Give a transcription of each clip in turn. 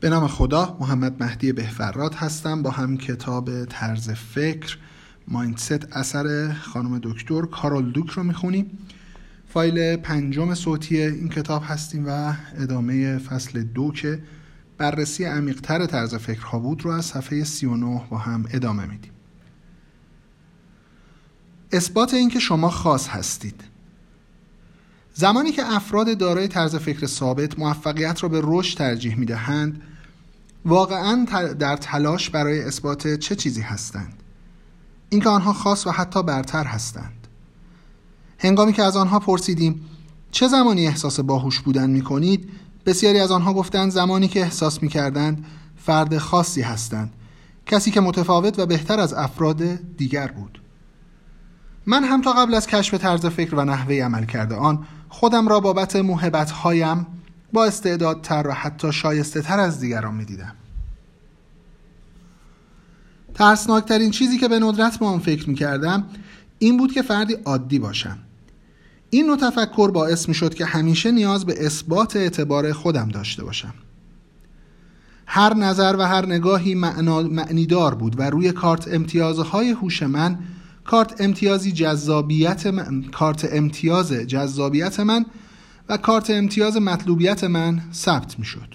به نام خدا محمد مهدی بهفراد هستم با هم کتاب طرز فکر مایندست اثر خانم دکتر کارول دوک رو می‌خونیم. فایل پنجم صوتی این کتاب هستیم و ادامه فصل دو که بررسی عمیقتر طرز فکرها بود رو از صفحه 39 با هم ادامه میدیم. اثبات اینکه شما خاص هستید. زمانی که افراد دارای طرز فکر ثابت موفقیت را به رشد ترجیح می‌دهند واقعا در تلاش برای اثبات چه چیزی هستند. اینکه آنها خاص و حتی برتر هستند. هنگامی که از آنها پرسیدیم چه زمانی احساس باهوش بودن می کنید بسیاری از آنها گفتند زمانی که احساس می کردند فرد خاصی هستند کسی که متفاوت و بهتر از افراد دیگر بود. من هم تا قبل از کشف طرز فکر و نحوه عمل کرده آن خودم را بابت محبت هایم با استعدادتر و حتی شایسته تر از دیگران می دیدم ترسناکترین چیزی که به ندرت به آن فکر می کردم این بود که فردی عادی باشم. این نوع تفکر باعث می شد که همیشه نیاز به اثبات اعتبار خودم داشته باشم. هر نظر و هر نگاهی معنا... معنیدار بود و روی کارت امتیازهای هوش من کارت امتیازی جذابیت من... کارت امتیاز جذابیت من و کارت امتیاز مطلوبیت من ثبت می شد.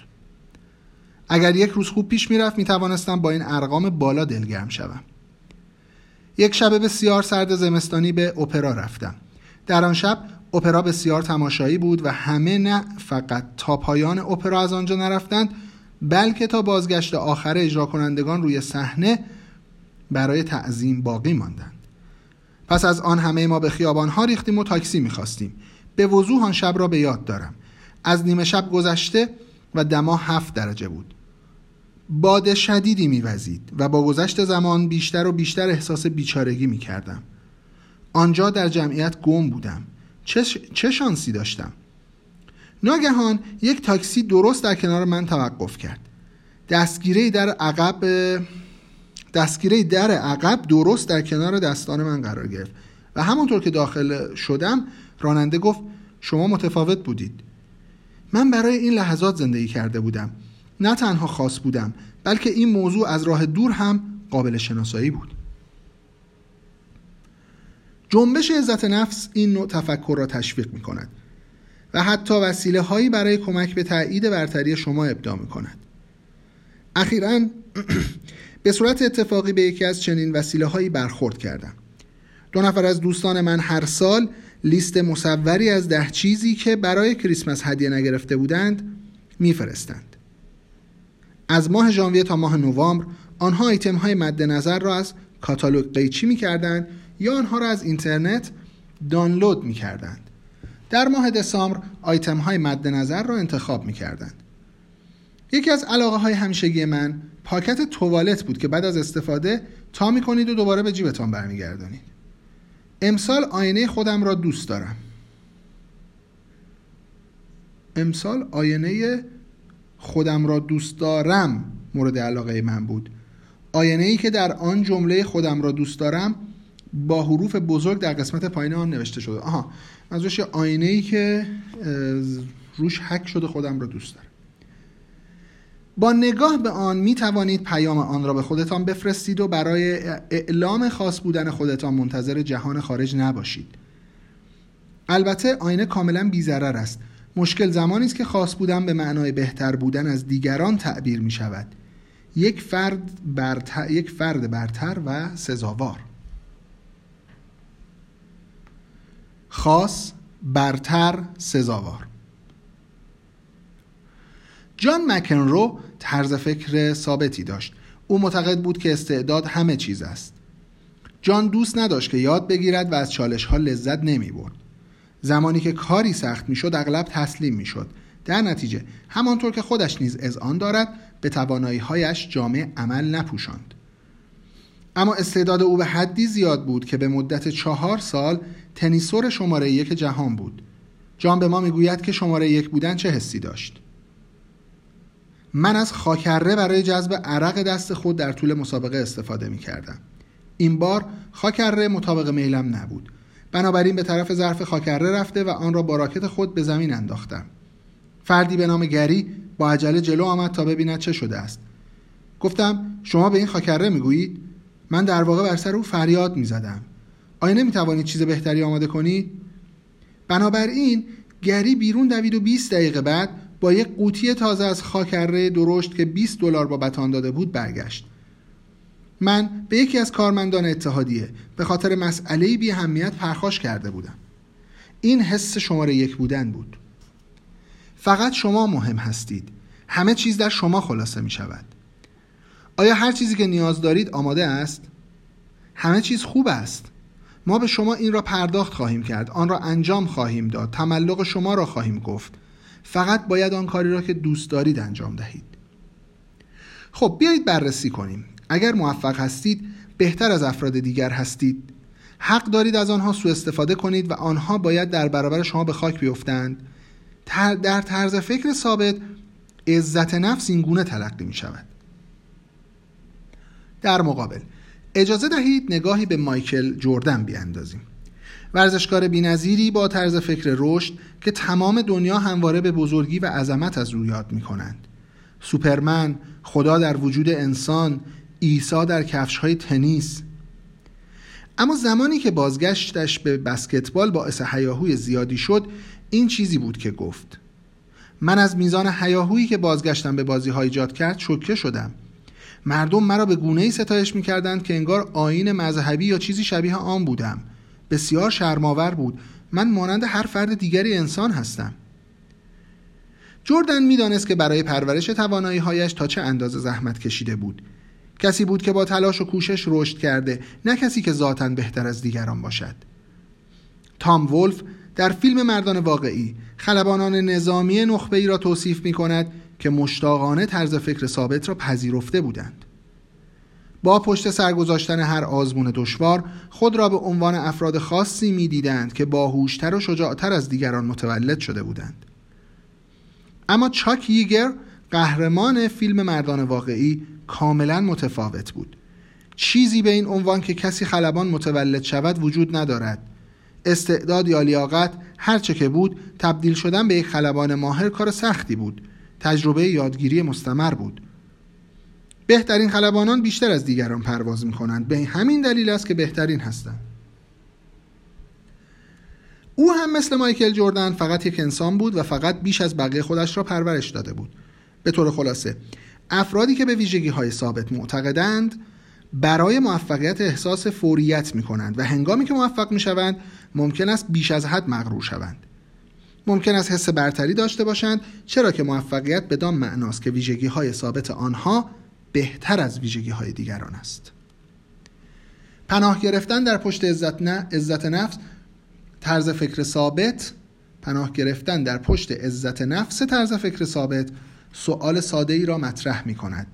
اگر یک روز خوب پیش می‌رفت می توانستم با این ارقام بالا دلگرم شوم. یک شب بسیار سرد زمستانی به اپرا رفتم. در آن شب اپرا بسیار تماشایی بود و همه نه فقط تا پایان اپرا از آنجا نرفتند بلکه تا بازگشت آخر اجرا کنندگان روی صحنه برای تعظیم باقی ماندند. پس از آن همه ما به خیابان ها ریختیم و تاکسی می‌خواستیم به وضوح آن شب را به یاد دارم. از نیمه شب گذشته و دما هفت درجه بود. باد شدیدی میوزید و با گذشت زمان بیشتر و بیشتر احساس بیچارگی می‌کردم. آنجا در جمعیت گم بودم. چه, چه شانسی داشتم؟ ناگهان یک تاکسی درست در کنار من توقف کرد. دستگیره در عقب دستگیره در عقب درست در کنار دستان من قرار گرفت و همونطور که داخل شدم راننده گفت شما متفاوت بودید. من برای این لحظات زندگی کرده بودم. نه تنها خاص بودم بلکه این موضوع از راه دور هم قابل شناسایی بود. جنبش عزت نفس این نوع تفکر را تشویق می کند و حتی وسیله هایی برای کمک به تایید برتری شما ابدا می کند اخیرا به صورت اتفاقی به یکی از چنین وسیله هایی برخورد کردم. دو نفر از دوستان من هر سال لیست مصوری از ده چیزی که برای کریسمس هدیه نگرفته بودند میفرستند. از ماه ژانویه تا ماه نوامبر آنها ایتم های مد نظر را از کاتالوگ قیچی می‌کردند یا آنها را از اینترنت دانلود می‌کردند. در ماه دسامبر آیتم های مد نظر را انتخاب می‌کردند. یکی از علاقه های همیشگی من پاکت توالت بود که بعد از استفاده تا می‌کنید و دوباره به جیبتان برمیگردانید. امسال آینه خودم را دوست دارم. امسال آینه خودم را دوست دارم مورد علاقه من بود. آینه ای که در آن جمله خودم را دوست دارم با حروف بزرگ در قسمت پایین آن نوشته شده. آها منظورش آینه ای که روش حک شده خودم را دوست دارم. با نگاه به آن می توانید پیام آن را به خودتان بفرستید و برای اعلام خاص بودن خودتان منتظر جهان خارج نباشید. البته آینه کاملا بیزرر است. مشکل زمانی است که خاص بودن به معنای بهتر بودن از دیگران تعبیر می شود یک فرد برتر, یک فرد برتر و سزاوار. خاص برتر سزاوار. جان مکنرو طرز فکر ثابتی داشت. او معتقد بود که استعداد همه چیز است. جان دوست نداشت که یاد بگیرد و از چالش ها لذت نمی برد زمانی که کاری سخت می‌شد اغلب تسلیم می‌شد. در نتیجه همانطور که خودش نیز از آن دارد به توانایی هایش جامعه عمل نپوشاند. اما استعداد او به حدی زیاد بود که به مدت چهار سال تنیسور شماره یک جهان بود. جان به ما می‌گوید که شماره یک بودن چه حسی داشت. من از خاکره برای جذب عرق دست خود در طول مسابقه استفاده می کردم. این بار خاکره مطابق میلم نبود. بنابراین به طرف ظرف خاکره رفته و آن را با راکت خود به زمین انداختم. فردی به نام گری با عجله جلو آمد تا ببیند چه شده است گفتم شما به این خاکره می‌گویید من در واقع بر سر او فریاد می‌زدم آیا نمی‌توانید چیز بهتری آماده کنید بنابراین گری بیرون دوید و 20 دقیقه بعد با یک قوطی تازه از خاکره درشت که 20 دلار با بتان داده بود برگشت. من به یکی از کارمندان اتحادیه به خاطر مسئله بی اهمیت پرخاش کرده بودم. این حس شماره یک بودن بود. فقط شما مهم هستید. همه چیز در شما خلاصه می شود. آیا هر چیزی که نیاز دارید آماده است؟ همه چیز خوب است. ما به شما این را پرداخت خواهیم کرد. آن را انجام خواهیم داد. تملق شما را خواهیم گفت. فقط باید آن کاری را که دوست دارید انجام دهید. خب بیایید بررسی کنیم. اگر موفق هستید بهتر از افراد دیگر هستید. حق دارید از آنها سوء استفاده کنید و آنها باید در برابر شما به خاک بیفتند. در طرز فکر ثابت عزت نفس این گونه تلقی می شود. در مقابل اجازه دهید نگاهی به مایکل جوردن بیاندازیم. ورزشکار بینظیری با طرز فکر رشد که تمام دنیا همواره به بزرگی و عظمت از او یاد می کنند سوپرمن، خدا در وجود انسان، عیسی در کفش های تنیس. اما زمانی که بازگشتش به بسکتبال باعث حیاهوی زیادی شد این چیزی بود که گفت. من از میزان حیاهویی که بازگشتم به بازی های ایجاد کرد شوکه شدم. مردم مرا به گونه ای ستایش می کردند که انگار آین مذهبی یا چیزی شبیه آن بودم. بسیار شرماور بود. من مانند هر فرد دیگری انسان هستم. جردن می‌دانست که برای پرورش توانایی هایش تا چه اندازه زحمت کشیده بود. کسی بود که با تلاش و کوشش رشد کرده نه کسی که ذاتا بهتر از دیگران باشد. تام ولف در فیلم مردان واقعی خلبانان نظامی نخبه ای را توصیف می کند که مشتاقانه طرز فکر ثابت را پذیرفته بودند. با پشت سر گذاشتن هر آزمون دشوار خود را به عنوان افراد خاصی می‌دیدند که باهوشتر و شجاعتر از دیگران متولد شده بودند. اما چاک ییگر قهرمان فیلم مردان واقعی کاملا متفاوت بود. چیزی به این عنوان که کسی خلبان متولد شود وجود ندارد. استعداد یا لیاقت هرچه که بود تبدیل شدن به یک خلبان ماهر کار سختی بود. تجربه یادگیری مستمر بود. بهترین خلبانان بیشتر از دیگران پرواز می کنند به همین دلیل است که بهترین هستند. او هم مثل مایکل جردن فقط یک انسان بود و فقط بیش از بقیه خودش را پرورش داده بود. به طور خلاصه افرادی که به ویژگی های ثابت معتقدند برای موفقیت احساس فوریت می کنند و هنگامی که موفق می شوند ممکن است بیش از حد مغرور شوند. ممکن است حس برتری داشته باشند چرا که موفقیت بدان معناست که ویژگی های ثابت آنها بهتر از ویژگی های دیگران است پناه گرفتن در پشت عزت, نه، عزت نفس طرز فکر ثابت پناه گرفتن در پشت عزت نفس طرز فکر ثابت سؤال ساده ای را مطرح می کند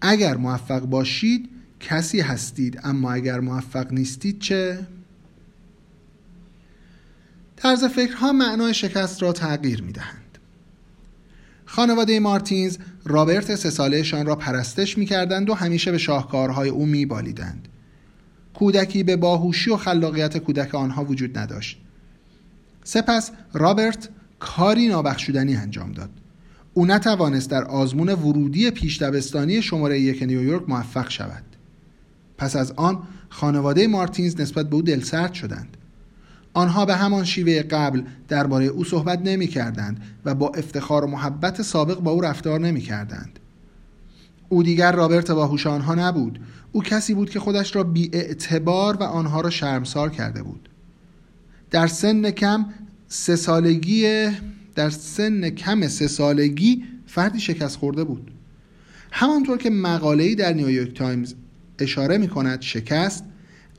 اگر موفق باشید کسی هستید اما اگر موفق نیستید چه؟ طرز فکرها معنای شکست را تغییر می دهند. خانواده مارتینز رابرت سه سالهشان را پرستش می کردند و همیشه به شاهکارهای او می بالیدند. کودکی به باهوشی و خلاقیت کودک آنها وجود نداشت. سپس رابرت کاری نابخشودنی انجام داد. او نتوانست در آزمون ورودی پیش دبستانی شماره یک نیویورک موفق شود. پس از آن خانواده مارتینز نسبت به او دلسرد شدند. آنها به همان شیوه قبل درباره او صحبت نمی کردند و با افتخار و محبت سابق با او رفتار نمی کردند. او دیگر رابرت باهوش آنها نبود. او کسی بود که خودش را بی اعتبار و آنها را شرمسار کرده بود. در سن کم سه سالگی در سن کم سه سالگی فردی شکست خورده بود. همانطور که مقاله‌ای در نیویورک تایمز اشاره می کند شکست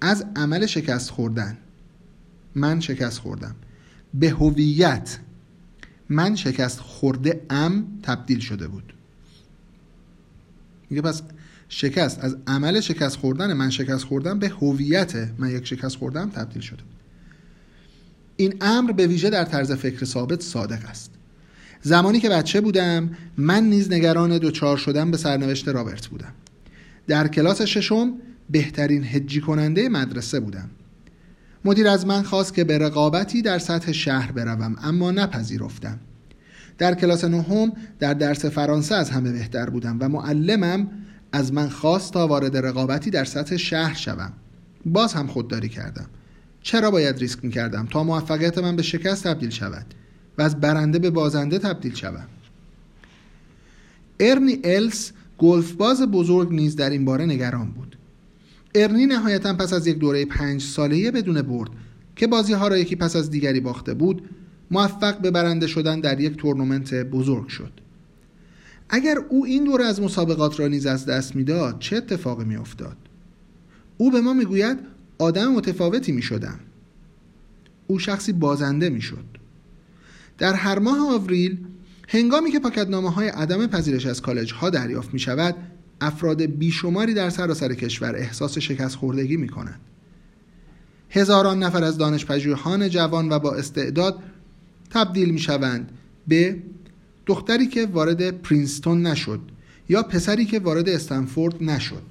از عمل شکست خوردن. من شکست خوردم. به هویت من شکست خورده ام تبدیل شده بود. میگه پس شکست از عمل شکست خوردن من شکست خوردم به هویت من یک شکست خوردم تبدیل شده. این امر به ویژه در طرز فکر ثابت صادق است. زمانی که بچه بودم من نیز نگران دوچار شدم به سرنوشت رابرت بودم. در کلاس ششم بهترین هجی کننده مدرسه بودم. مدیر از من خواست که به رقابتی در سطح شهر بروم اما نپذیرفتم. در کلاس نهم در درس فرانسه از همه بهتر بودم و معلمم از من خواست تا وارد رقابتی در سطح شهر شوم. باز هم خودداری کردم. چرا باید ریسک می‌کردم؟ تا موفقیت من به شکست تبدیل شود و از برنده به بازنده تبدیل شوم. ارنی الس گلف باز بزرگ نیز در این باره نگران بود. ارنی نهایتا پس از یک دوره پنج سالهی بدون برد که بازی ها را یکی پس از دیگری باخته بود موفق به برنده شدن در یک تورنمنت بزرگ شد. اگر او این دوره از مسابقات را نیز از دست می‌داد چه اتفاقی میافتاد؟ او به ما می‌گوید آدم متفاوتی می شدم او شخصی بازنده می شد در هر ماه آوریل هنگامی که پاکتنامه های عدم پذیرش از کالج ها دریافت می شود افراد بیشماری در سراسر سر کشور احساس شکست خوردگی می کنند هزاران نفر از دانشپژوهان جوان و با استعداد تبدیل می شوند به دختری که وارد پرینستون نشد یا پسری که وارد استنفورد نشد.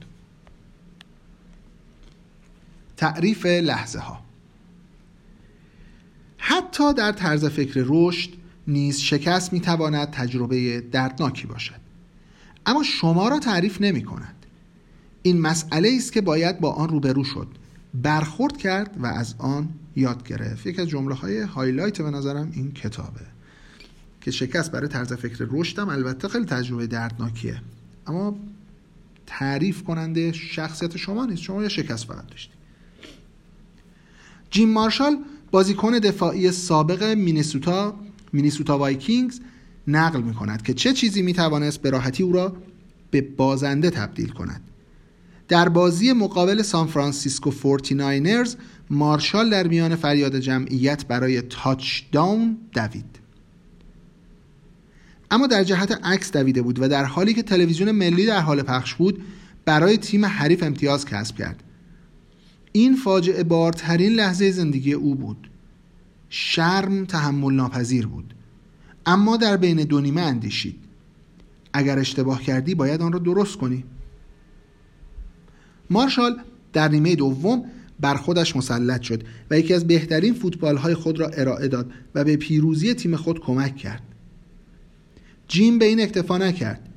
تعریف لحظه ها حتی در طرز فکر رشد نیز شکست می تواند تجربه دردناکی باشد. اما شما را تعریف نمی کند این مسئله است که باید با آن روبرو شد. برخورد کرد و از آن یاد گرفت. یکی از جمله های هایلایت به نظرم این کتابه. که شکست برای طرز فکر رشدم البته خیلی تجربه دردناکیه. اما تعریف کننده شخصیت شما نیست. شما یه شکست فقط داشتید. جیم مارشال بازیکن دفاعی سابق مینیسوتا مینیسوتا وایکینگز نقل می کند که چه چیزی می توانست به راحتی او را به بازنده تبدیل کند. در بازی مقابل سان فرانسیسکو فورتیناینرز مارشال در میان فریاد جمعیت برای touchdown دوید. اما در جهت عکس دویده بود و در حالی که تلویزیون ملی در حال پخش بود برای تیم حریف امتیاز کسب کرد. این فاجعه بارترین لحظه زندگی او بود. شرم تحمل ناپذیر بود. اما در بین دو نیمه اندیشید. اگر اشتباه کردی باید آن را درست کنی. مارشال در نیمه دوم بر خودش مسلط شد و یکی از بهترین فوتبال های خود را ارائه داد و به پیروزی تیم خود کمک کرد. جیم به این اکتفا نکرد.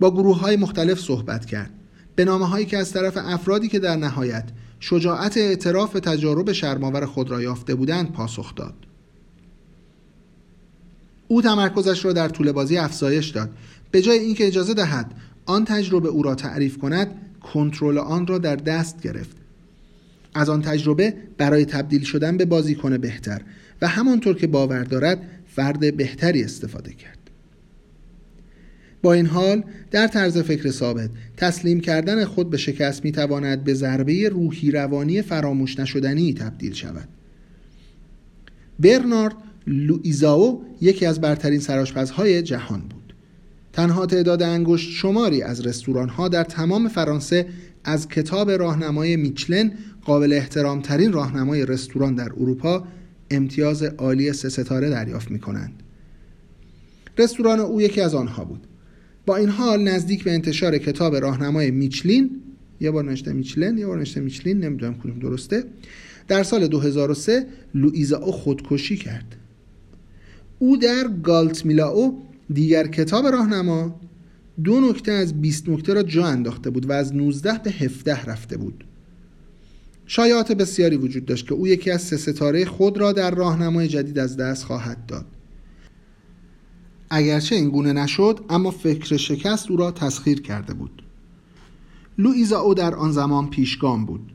با گروه های مختلف صحبت کرد. به نامه هایی که از طرف افرادی که در نهایت شجاعت اعتراف به تجارب شرماور خود را یافته بودند پاسخ داد. او تمرکزش را در طول بازی افزایش داد. به جای اینکه اجازه دهد آن تجربه او را تعریف کند کنترل آن را در دست گرفت. از آن تجربه برای تبدیل شدن به بازیکن بهتر و همانطور که باور دارد فرد بهتری استفاده کرد. با این حال در طرز فکر ثابت تسلیم کردن خود به شکست می تواند به ضربه روحی روانی فراموش نشدنی تبدیل شود. برنارد لویزاو یکی از برترین سراشپزهای جهان بود. تنها تعداد انگشت شماری از رستوران ها در تمام فرانسه از کتاب راهنمای میچلن قابل احترام ترین راهنمای رستوران در اروپا امتیاز عالی سه ستاره دریافت می کنند. رستوران او یکی از آنها بود. با این حال نزدیک به انتشار کتاب راهنمای میچلین یه بار نشته میچلن یه بار نشته میچلین نمی‌دونم کدوم درسته؟ در سال 2003 لوئیزا او خودکشی کرد. او در گالت میلاو دیگر کتاب راهنما دو نکته از 20 نکته را جا انداخته بود و از 19 به 17 رفته بود. شایعات بسیاری وجود داشت که او یکی از سه ستاره خود را در راهنمای جدید از دست خواهد داد. اگرچه این گونه نشد اما فکر شکست او را تسخیر کرده بود. لوئیزا او در آن زمان پیشگام بود.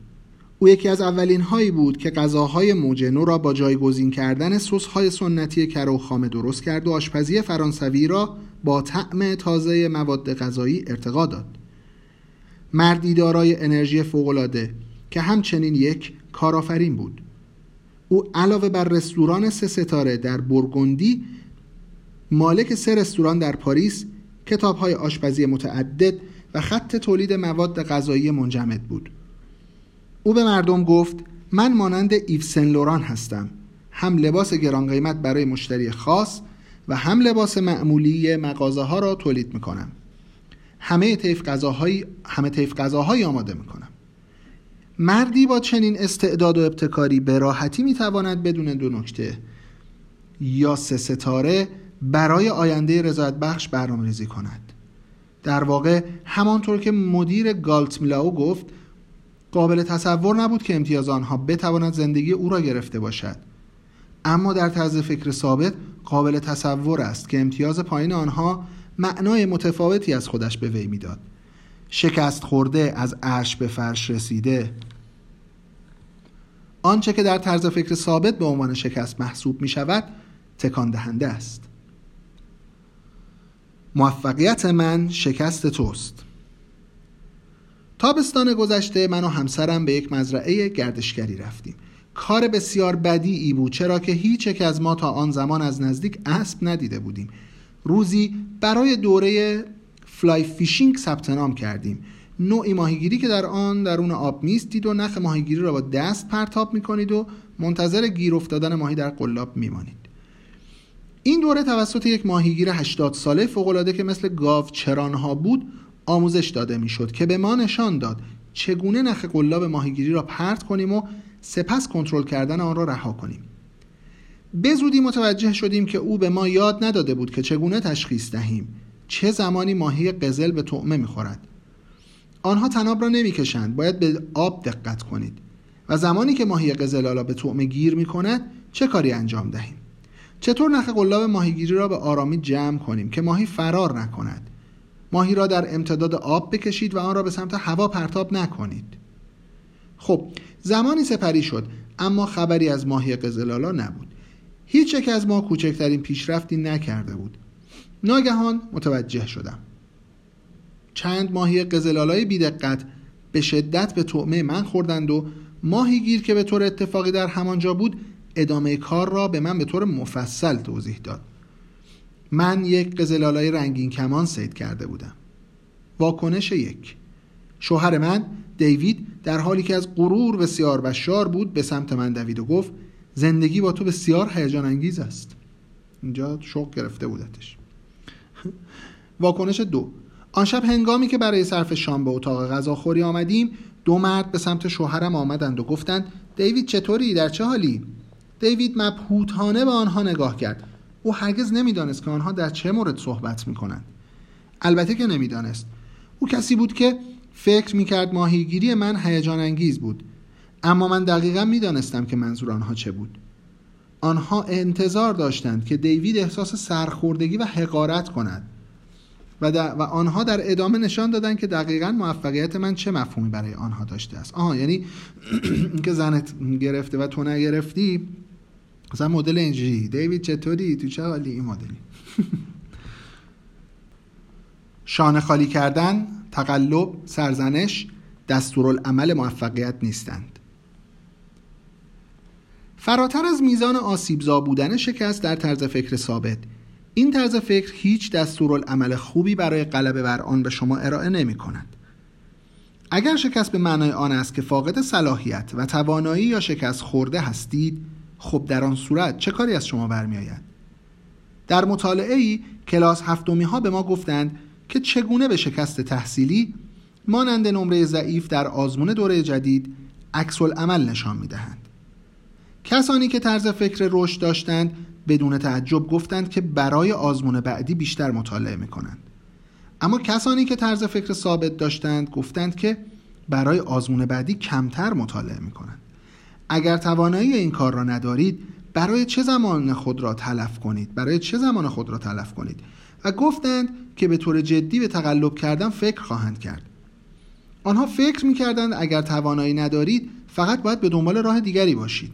او یکی از اولین هایی بود که غذاهای موجنو را با جایگزین کردن سس های سنتی کرو خامه درست کرد و آشپزی فرانسوی را با طعم تازه مواد غذایی ارتقا داد. مردی دارای انرژی فوقالعاده که همچنین یک کارآفرین بود. او علاوه بر رستوران سه ستاره در برگندی مالک سه رستوران در پاریس کتاب های آشپزی متعدد و خط تولید مواد غذایی منجمد بود. او به مردم گفت من مانند ایو سن لوران هستم. هم لباس گران قیمت برای مشتری خاص و هم لباس معمولی مغازه ها را تولید می کنم همه طیف غذاهایی همه طیف غذاهایی آماده می کنم مردی با چنین استعداد و ابتکاری به راحتی می تواند بدون دو نکته یا سه ستاره برای آینده رضایت بخش برنامه ریزی کند. در واقع همانطور که مدیر گالت میلاو گفت قابل تصور نبود که امتیاز آنها بتواند زندگی او را گرفته باشد. اما در طرز فکر ثابت قابل تصور است که امتیاز پایین آنها معنای متفاوتی از خودش به وی می‌داد. شکست خورده از عرش به فرش رسیده. آنچه که در طرز فکر ثابت به عنوان شکست محسوب می شود تکان دهنده است. موفقیت من شکست توست. تابستان گذشته من و همسرم به یک مزرعه گردشگری رفتیم. کار بسیار بدی بود چرا که هیچ یک از ما تا آن زمان از نزدیک اسب ندیده بودیم. روزی برای دوره fly fishing ثبت نام کردیم. نوعی ماهیگیری که در آن درون آب می‌ایستید و نخ ماهیگیری را با دست پرتاب می‌کنید و منتظر گیر افتادن ماهی در قلاب میمانید. این دوره توسط یک ماهیگیر 80 ساله فوقالعاده که مثل گاو چرانها بود آموزش داده می‌شد که به ما نشان داد چگونه نخ قلاب ماهیگیری را پرت کنیم و سپس کنترل کردن آن را رها کنیم. به زودی متوجه شدیم که او به ما یاد نداده بود که چگونه تشخیص دهیم. چه زمانی ماهی قزل به طعمه می‌خورد. آنها تناب را نمی‌کشند. باید به آب دقت کنید. و زمانی که ماهی قزلالا به طعمه گیر می کند چه کاری انجام دهیم؟ چطور نخ قلاب ماهیگیری را به آرامی جمع کنیم که ماهی فرار نکند؟ ماهی را در امتداد آب بکشید و آن را به سمت هوا پرتاب نکنید. خب زمانی سپری شد اما خبری از ماهی قزلالا نبود. هیچ یک از ما کوچکترین پیشرفتی نکرده بود. ناگهان متوجه شدم. چند ماهی قزلالای بیدقت به شدت به طعمه من خوردند و ماهی گیر که به طور اتفاقی در همانجا بود ادامه کار را به من به طور مفصل توضیح داد. من یک قزلالای رنگین کمان سید کرده بودم. واکنش یک. شوهر من دیوید در حالی که از غرور بسیار بشار بود به سمت من دوید و گفت زندگی با تو بسیار هیجان انگیز است. اینجا شوق گرفته بودتش. واکنش دو. آن شب هنگامی که برای صرف شام به اتاق غذاخوری آمدیم دو مرد به سمت شوهرم آمدند و گفتند دیوید چطوری؟ در چه حالی؟ دیوید مبهوتانه به آنها نگاه کرد. او هرگز نمی‌دانست که آنها در چه مورد صحبت می کنند البته که نمی‌دانست. او کسی بود که فکر می کرد ماهیگیری من هیجان انگیز بود اما من دقیقا می‌دانستم که منظور آنها چه بود. آنها انتظار داشتند که دیوید احساس سرخوردگی و حقارت کند و, و آنها در ادامه نشان دادن که دقیقا موفقیت من چه مفهومی برای آنها داشته است. آها یعنی اینکه زنت گرفته و تو نگرفتی مثلا مدل اینجوری. دیوید چطوری؟ تو چه حالی؟ این مدلی. شانه خالی کردن تقلب سرزنش دستورالعمل موفقیت نیستند. فراتر از میزان آسیبزا بودن شکست در طرز فکر ثابت. این طرز فکر هیچ دستورالعمل خوبی برای غلبه بر آن به شما ارائه نمی کند. اگر شکست به معنای آن است که فاقد صلاحیت و توانایی یا شکست خورده هستید خب در آن صورت چه کاری از شما برمیآید در مطالعه ای کلاس هفتمی ها به ما گفتند که چگونه به شکست تحصیلی مانند نمره ضعیف در آزمون دوره جدید عکس عمل نشان می دهند. کسانی که طرز فکر رشد داشتند بدون تعجب گفتند که برای آزمون بعدی بیشتر مطالعه می کنند. اما کسانی که طرز فکر ثابت داشتند گفتند که برای آزمون بعدی کمتر مطالعه می کنند. اگر توانایی این کار را ندارید برای چه زمان خود را تلف کنید؟ برای چه زمان خود را تلف کنید؟ و گفتند که به طور جدی به تقلب کردن فکر خواهند کرد. آنها فکر می‌کردند اگر توانایی ندارید فقط باید به دنبال راه دیگری باشید.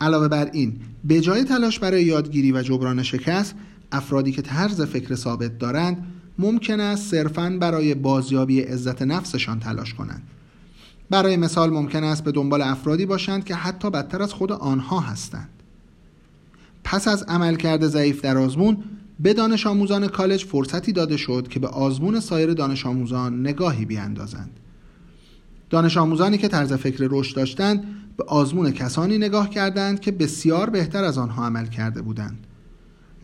علاوه بر این به جای تلاش برای یادگیری و جبران شکست افرادی که طرز فکر ثابت دارند ممکن است صرفاً برای بازیابی عزت نفسشان تلاش کنند. برای مثال ممکن است به دنبال افرادی باشند که حتی بدتر از خود آنها هستند. پس از عملکرد ضعیف در آزمون به دانش آموزان کالج فرصتی داده شد که به آزمون سایر دانش آموزان نگاهی بیاندازند. دانش آموزانی که طرز فکر رشد داشتند به آزمون کسانی نگاه کردند که بسیار بهتر از آنها عمل کرده بودند.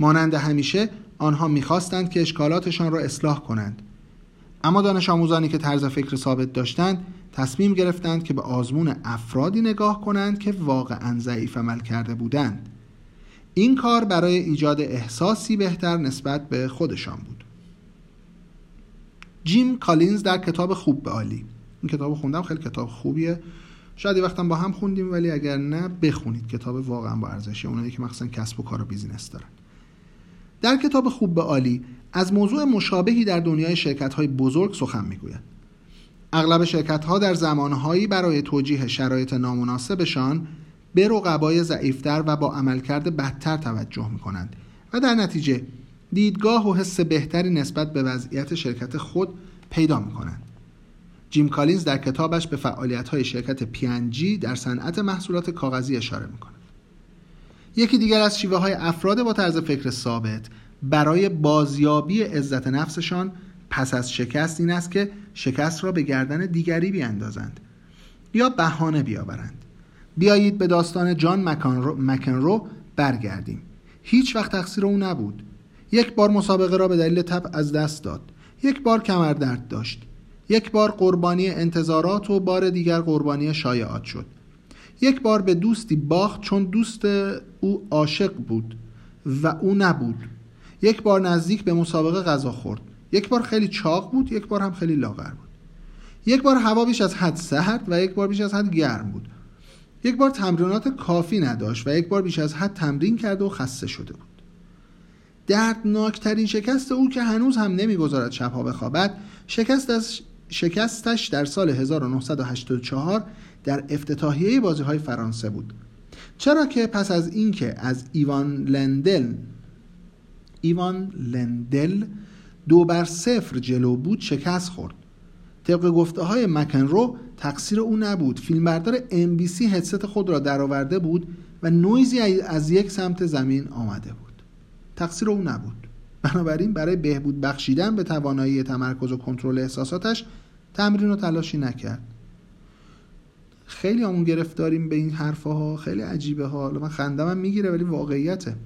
مانند همیشه آنها می‌خواستند که اشکالاتشان را اصلاح کنند. اما دانش آموزانی که طرز فکر ثابت داشتند تصمیم گرفتند که به آزمون افرادی نگاه کنند که واقعا ضعیف عمل کرده بودند. این کار برای ایجاد احساسی بهتر نسبت به خودشان بود. جیم کالینز در کتاب خوب به عالی. این کتاب خوندم خیلی کتاب خوبیه. شاید وقتا با هم خوندیم ولی اگر نه بخونید. کتاب واقعا با ارزشه اونایی که مخصوصا کسب و کار و business دارن. در کتاب خوب به عالی از موضوع مشابهی در دنیای شرکت های بزرگ سخن می‌گوید. اغلب شرکت ها در زمانهایی برای توجیه شرایط نامناسبشان به رقبای ضعیفتر و با عملکرد بدتر توجه می کنند و در نتیجه دیدگاه و حس بهتری نسبت به وضعیت شرکت خود پیدا می کنند. جیم کالینز در کتابش به فعالیت های شرکت پیانجی در صنعت محصولات کاغذی اشاره می کند. یکی دیگر از شیوه های افراد با طرز فکر ثابت برای بازیابی عزت نفسشان پس از شکست این است که شکست را به گردن دیگری بیاندازند یا بهانه بیاورند. بیایید به داستان جان مکنرو برگردیم. هیچ وقت تقصیر او نبود. یک بار مسابقه را به دلیل تب از دست داد. یک بار کمردرد داشت. یک بار قربانی انتظارات و بار دیگر قربانی شایعات شد. یک بار به دوستی باخت چون دوست او عاشق بود و او نبود. یک بار نزدیک به مسابقه غذا خورد. یک بار خیلی چاق بود یک بار هم خیلی لاغر بود. یک بار هوا بیش از حد سرد و یک بار بیش از حد گرم بود. یک بار تمرینات کافی نداشت و یک بار بیش از حد تمرین کرده و خسته شده بود. دردناکترین شکست او که هنوز هم نمی‌گذارد شبها بخوابد شکست شکستش در سال 1984 در افتتاحیه بازی های فرانسه بود. چرا که پس از اینکه از ایوان لندل ایوان لندل دو بر صفر جلو بود شکست خورد. طبق گفته های مکنرو تقصیر او نبود. فیلمبردار ان بی سی هدست خود را درآورده بود و نویزی از یک سمت زمین آمده بود. تقصیر او نبود. بنابراین برای بهبود بخشیدن به توانایی تمرکز و کنترل احساساتش تمرین و تلاشی نکرد. خیلی همون گرفتاریم به این حرفها خیلی عجیبه ها. من خندم می‌گیره ولی واقعیته.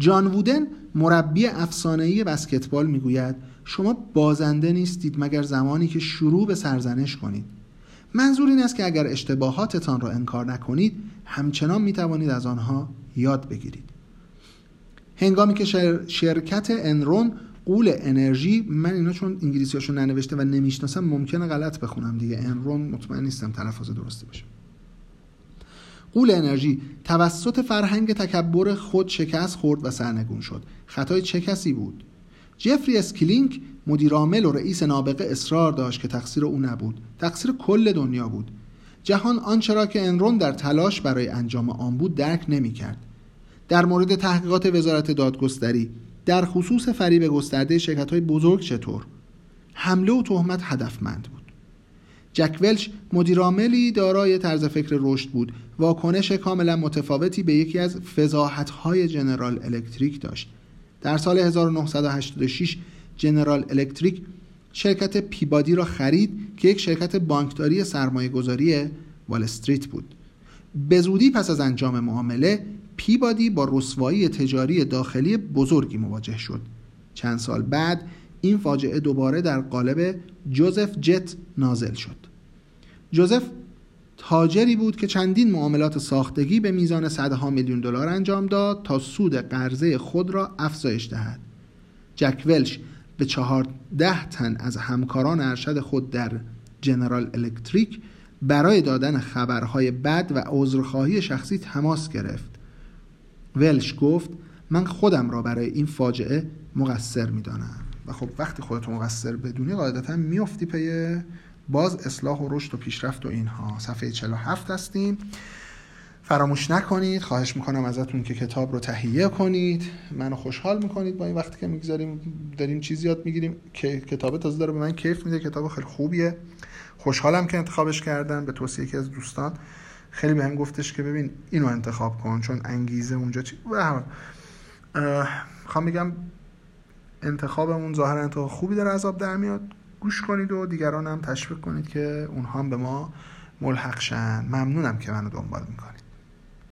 جان وودن مربی افسانه‌ای بسکتبال می‌گوید. شما بازنده نیستید مگر زمانی که شروع به سرزنش کنید. منظور این است که اگر اشتباهاتتان را انکار نکنید همچنان می توانید از آنها یاد بگیرید. هنگامی که شرکت انرون قول انرژی من اینا چون انگلیسیاشو ننوشته و نمی‌شناسم ممکنه غلط بخونم دیگه. انرون مطمئن نیستم تلفظ درستی باشه. قول انرژی توسط فرهنگ تکبر خود شکست خورد و سرنگون شد. خطای چه کسی بود؟ جفری اسکلینک مدیرعامل و رئیس نابغه اصرار داشت که تقصیر او نبود. تقصیر کل دنیا بود. جهان آنچه را که انرون در تلاش برای انجام آن بود درک نمی کرد. در مورد تحقیقات وزارت دادگستری در خصوص فریب گسترده شرکت های بزرگ چطور؟ حمله و تهمت هدفمند بود. جک ولش مدیرعاملی دارای طرز فکر رشد بود. واکنش کاملا متفاوتی به یکی از های جنرال الکتریک داشت. در سال 1986 جنرال الکتریک شرکت پیبادی را خرید که یک شرکت بانکداری سرمایه گذاری وال استریت بود. به زودی پس از انجام معامله پیبادی با رسوایی تجاری داخلی بزرگی مواجه شد. چند سال بعد این فاجعه دوباره در قالب جوزف جت نازل شد. جوزف تاجری بود که چندین معاملات ساختگی به میزان صدها میلیون دلار انجام داد تا سود قرضه خود را افزایش دهد. جک ولش به چهارده تن از همکاران ارشد خود در جنرال الکتریک برای دادن خبرهای بد و عذرخواهی شخصی تماس گرفت. ولش گفت من خودم را برای این فاجعه مقصر می‌دانم. و خب وقتی خودت مقصر بدونی قاعدتا میافتی پی باز اصلاح و رشد و پیشرفت و اینها. صفحه 47 هستیم. فراموش نکنید. خواهش می‌کنم ازتون که کتاب رو تهیه کنید. منو خوشحال می‌کنید با این وقتی که می‌گذاریم. داریم چیز یاد می‌گیریم که کتاب تازه داره به من کیف میده. کتاب خیلی خوبیه. خوشحالم که انتخابش کردم. به توصیه یکی از دوستان. خیلی بهم گفتش که ببین اینو انتخاب کن. چون انگیزه اونجا چی؟ می‌خوام بگم انتخابمون ظاهرا انتخاب خوبی داره عذاب در میاد. گوش کنید و دیگران هم تشویق کنید که اونها هم به ما ملحق شن. ممنونم که منو دنبال می‌کنید.